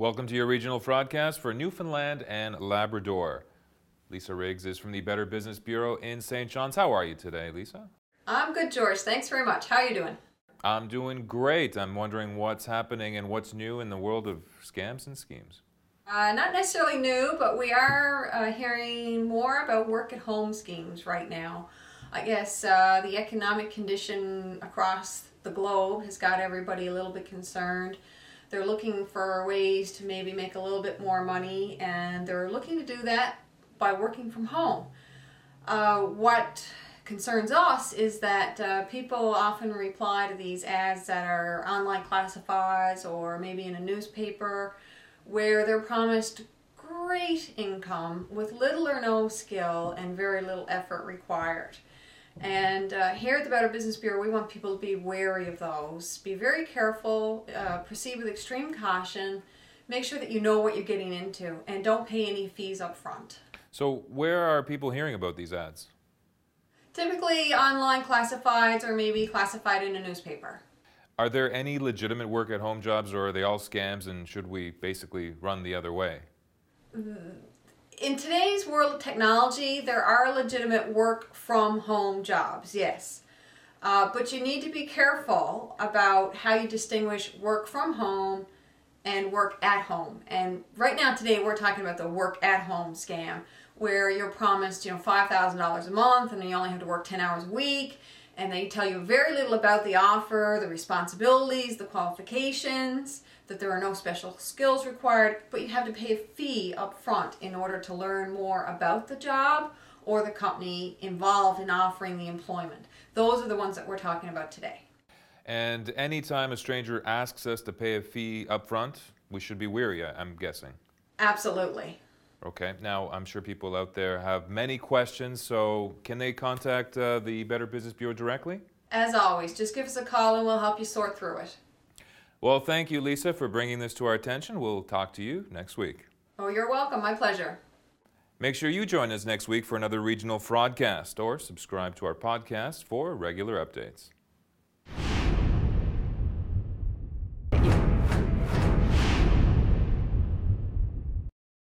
Welcome to your regional broadcast for Newfoundland and Labrador. Lisa Riggs is from the Better Business Bureau in St. John's. How are you today, Lisa? I'm good, George. Thanks very much. How are you doing? I'm doing great. I'm wondering what's happening and what's new in the world of scams and schemes. Uh, not necessarily new, but we are uh, hearing more about work at home schemes right now. I guess uh, the economic condition across the globe has got everybody a little bit concerned. They're looking for ways to maybe make a little bit more money, and they're looking to do that by working from home. Uh, what concerns us is that uh, people often reply to these ads that are online classifieds or maybe in a newspaper where they're promised great income with little or no skill and very little effort required. And uh, here at the Better Business Bureau, we want people to be wary of those. Be very careful, uh, proceed with extreme caution, make sure that you know what you're getting into, and don't pay any fees up front. So, where are people hearing about these ads? Typically, online classifieds or maybe classified in a newspaper. Are there any legitimate work at home jobs, or are they all scams, and should we basically run the other way? In today's world of technology, there are legitimate work from home jobs, yes. Uh, but you need to be careful about how you distinguish work from home and work at home. And right now, today, we're talking about the work at home scam, where you're promised, you know, $5,000 a month and you only have to work 10 hours a week. And they tell you very little about the offer, the responsibilities, the qualifications that there are no special skills required, but you have to pay a fee up front in order to learn more about the job or the company involved in offering the employment. Those are the ones that we're talking about today. And anytime a stranger asks us to pay a fee up front, we should be weary, I'm guessing. Absolutely. Okay, now I'm sure people out there have many questions, so can they contact uh, the Better Business Bureau directly? As always, just give us a call and we'll help you sort through it. Well, thank you, Lisa, for bringing this to our attention. We'll talk to you next week. Oh, you're welcome. My pleasure. Make sure you join us next week for another regional broadcast or subscribe to our podcast for regular updates.